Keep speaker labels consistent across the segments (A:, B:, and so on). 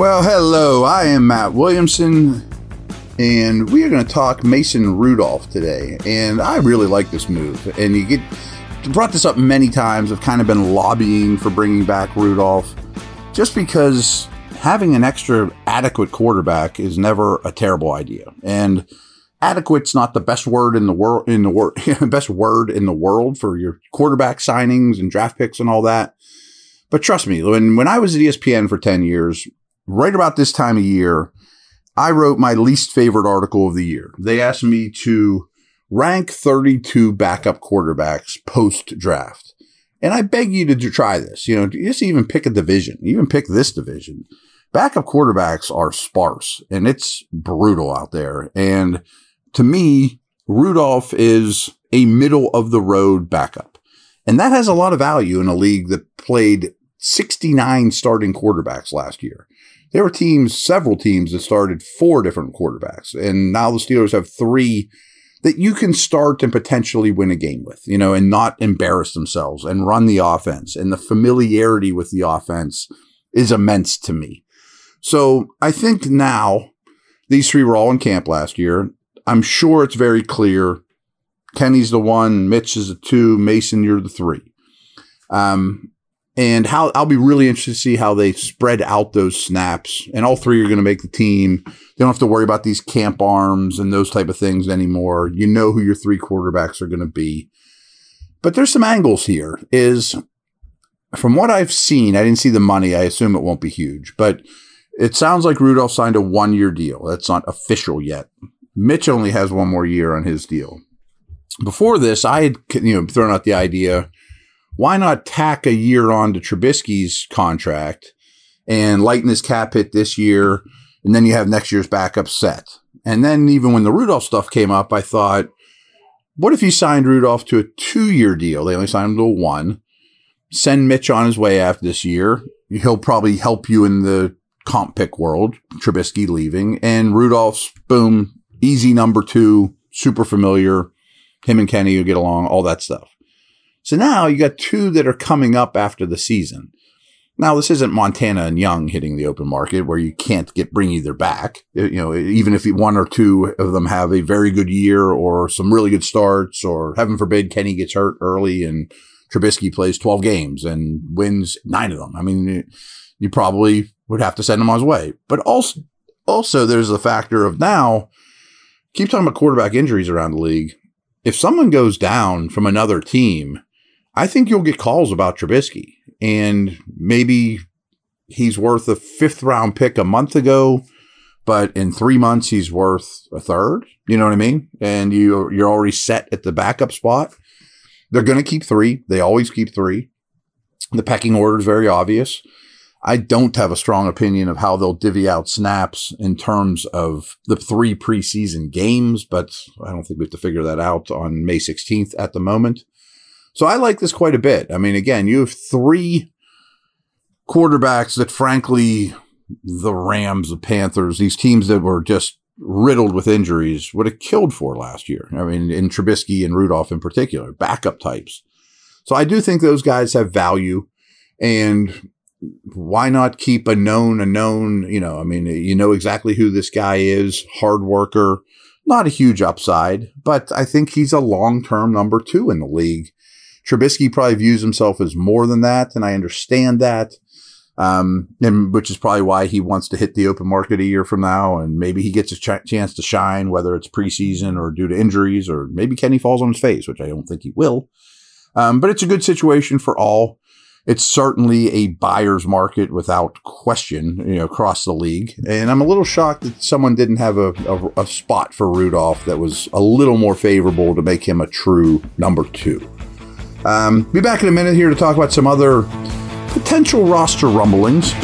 A: Well, hello. I am Matt Williamson, and we are going to talk Mason Rudolph today. And I really like this move. And you get brought this up many times. I've kind of been lobbying for bringing back Rudolph, just because having an extra adequate quarterback is never a terrible idea. And adequate's not the best word in the world in the word best word in the world for your quarterback signings and draft picks and all that. But trust me, when when I was at ESPN for 10 years, right about this time of year, I wrote my least favorite article of the year. They asked me to rank 32 backup quarterbacks post draft. And I beg you to try this. You know, just even pick a division, even pick this division. Backup quarterbacks are sparse and it's brutal out there. And to me, Rudolph is a middle of the road backup. And that has a lot of value in a league that played 69 starting quarterbacks last year. There were teams, several teams that started four different quarterbacks, and now the Steelers have three that you can start and potentially win a game with, you know, and not embarrass themselves and run the offense. And the familiarity with the offense is immense to me. So I think now these three were all in camp last year. I'm sure it's very clear. Kenny's the one, Mitch is the two, Mason, you're the three. Um, and how I'll be really interested to see how they spread out those snaps. And all three are going to make the team. They don't have to worry about these camp arms and those type of things anymore. You know who your three quarterbacks are going to be. But there's some angles here. Is from what I've seen, I didn't see the money. I assume it won't be huge, but it sounds like Rudolph signed a one year deal. That's not official yet. Mitch only has one more year on his deal. Before this, I had you know thrown out the idea why not tack a year on to Trubisky's contract and lighten his cap hit this year, and then you have next year's backup set. And then even when the Rudolph stuff came up, I thought, what if you signed Rudolph to a two year deal? They only signed him to a one. Send Mitch on his way after this year. He'll probably help you in the comp pick world, Trubisky leaving, and Rudolph's boom, easy number two, super familiar. Him and Kenny will get along, all that stuff. So now you got two that are coming up after the season. Now this isn't Montana and Young hitting the open market where you can't get bring either back. You know, even if one or two of them have a very good year or some really good starts, or heaven forbid Kenny gets hurt early and Trubisky plays 12 games and wins nine of them. I mean, you probably would have to send him on his way. But also, also there's the factor of now, keep talking about quarterback injuries around the league. If someone goes down from another team, I think you'll get calls about Trubisky and maybe he's worth a fifth round pick a month ago, but in three months he's worth a third. You know what I mean? And you you're already set at the backup spot. They're going to keep three. They always keep three. The pecking order is very obvious. I don't have a strong opinion of how they'll divvy out snaps in terms of the three preseason games, but I don't think we have to figure that out on May 16th at the moment. So I like this quite a bit. I mean, again, you have three quarterbacks that, frankly, the Rams, the Panthers, these teams that were just riddled with injuries would have killed for last year. I mean, in Trubisky and Rudolph in particular, backup types. So I do think those guys have value. And why not keep a known, a known, you know, I mean, you know exactly who this guy is, hard worker, not a huge upside, but I think he's a long term number two in the league. Trubisky probably views himself as more than that, and I understand that. Um, and which is probably why he wants to hit the open market a year from now, and maybe he gets a ch- chance to shine, whether it's preseason or due to injuries, or maybe Kenny falls on his face, which I don't think he will. Um, but it's a good situation for all. It's certainly a buyer's market without question, you know, across the league. And I'm a little shocked that someone didn't have a, a, a spot for Rudolph that was a little more favorable to make him a true number two. Um, be back in a minute here to talk about some other potential roster rumblings.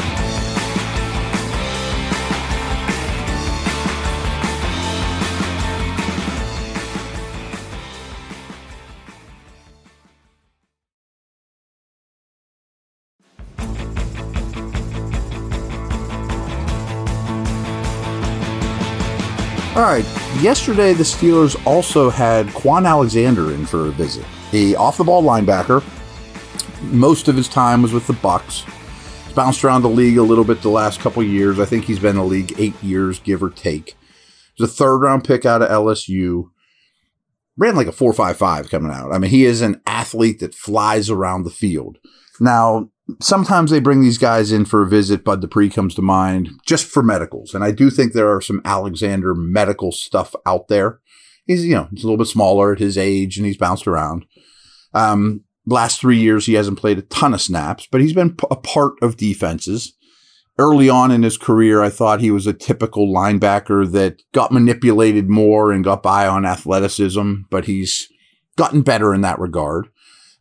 A: All right. Yesterday, the Steelers also had Kwon Alexander in for a visit a off the ball linebacker. Most of his time was with the Bucs. bounced around the league a little bit the last couple years. I think he's been in the league eight years, give or take. He's a third round pick out of LSU. Ran like a 4.55 coming out. I mean, he is an athlete that flies around the field. Now, sometimes they bring these guys in for a visit. Bud Dupree comes to mind just for medicals. And I do think there are some Alexander medical stuff out there. He's, you know, he's a little bit smaller at his age and he's bounced around. Um, last three years, he hasn't played a ton of snaps, but he's been a part of defenses. Early on in his career, I thought he was a typical linebacker that got manipulated more and got by on athleticism, but he's gotten better in that regard.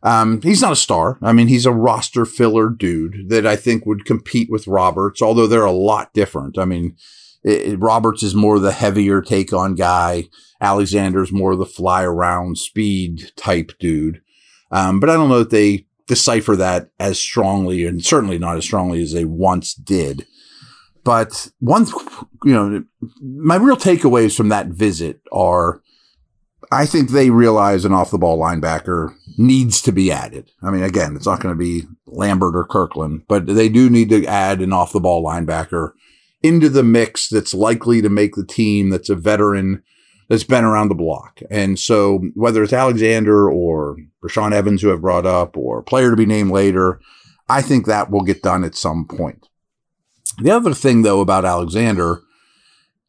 A: Um, he's not a star. I mean, he's a roster filler dude that I think would compete with Roberts, although they're a lot different. I mean, it, Roberts is more the heavier take on guy. Alexander's more the fly around speed type dude. Um, but I don't know that they decipher that as strongly and certainly not as strongly as they once did. But one, you know, my real takeaways from that visit are I think they realize an off the ball linebacker needs to be added. I mean, again, it's not going to be Lambert or Kirkland, but they do need to add an off the ball linebacker into the mix that's likely to make the team that's a veteran that's been around the block. And so whether it's Alexander or Rashaan Evans who have brought up or a player to be named later, I think that will get done at some point. The other thing though about Alexander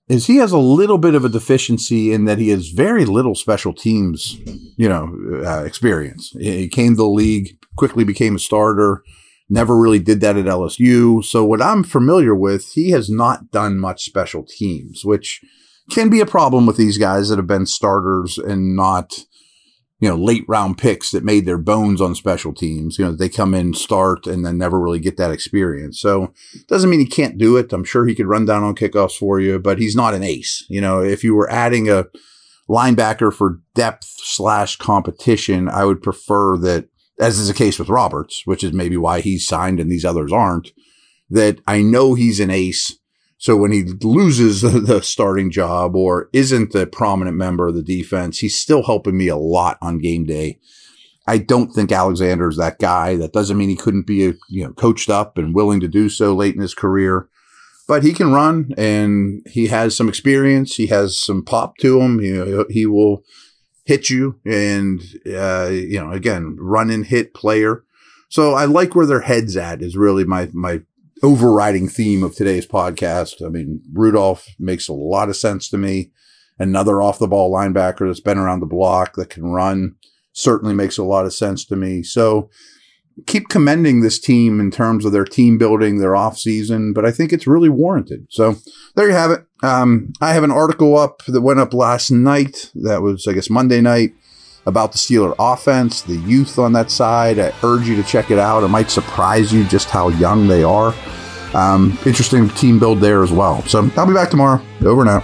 A: is he has a little bit of a deficiency in that he has very little special teams, you know, uh, experience. He came to the league, quickly became a starter, never really did that at LSU. So what I'm familiar with, he has not done much special teams, which can be a problem with these guys that have been starters and not, you know, late round picks that made their bones on special teams. You know, they come in, start, and then never really get that experience. So doesn't mean he can't do it. I'm sure he could run down on kickoffs for you, but he's not an ace. You know, if you were adding a linebacker for depth slash competition, I would prefer that, as is the case with Roberts, which is maybe why he's signed and these others aren't, that I know he's an ace so when he loses the starting job or isn't a prominent member of the defense, he's still helping me a lot on game day. I don't think Alexander's that guy. That doesn't mean he couldn't be, you know, coached up and willing to do so late in his career. But he can run and he has some experience. He has some pop to him. Know, he will hit you and, uh, you know, again, run and hit player. So I like where their heads at is really my, my overriding theme of today's podcast. I mean, Rudolph makes a lot of sense to me. Another off the ball linebacker that's been around the block that can run certainly makes a lot of sense to me. So keep commending this team in terms of their team building, their off season, but I think it's really warranted. So there you have it. Um, I have an article up that went up last night. That was, I guess, Monday night about the Steeler offense, the youth on that side. I urge you to check it out. It might surprise you just how young they are. Um, interesting team build there as well. So I'll be back tomorrow. Over now.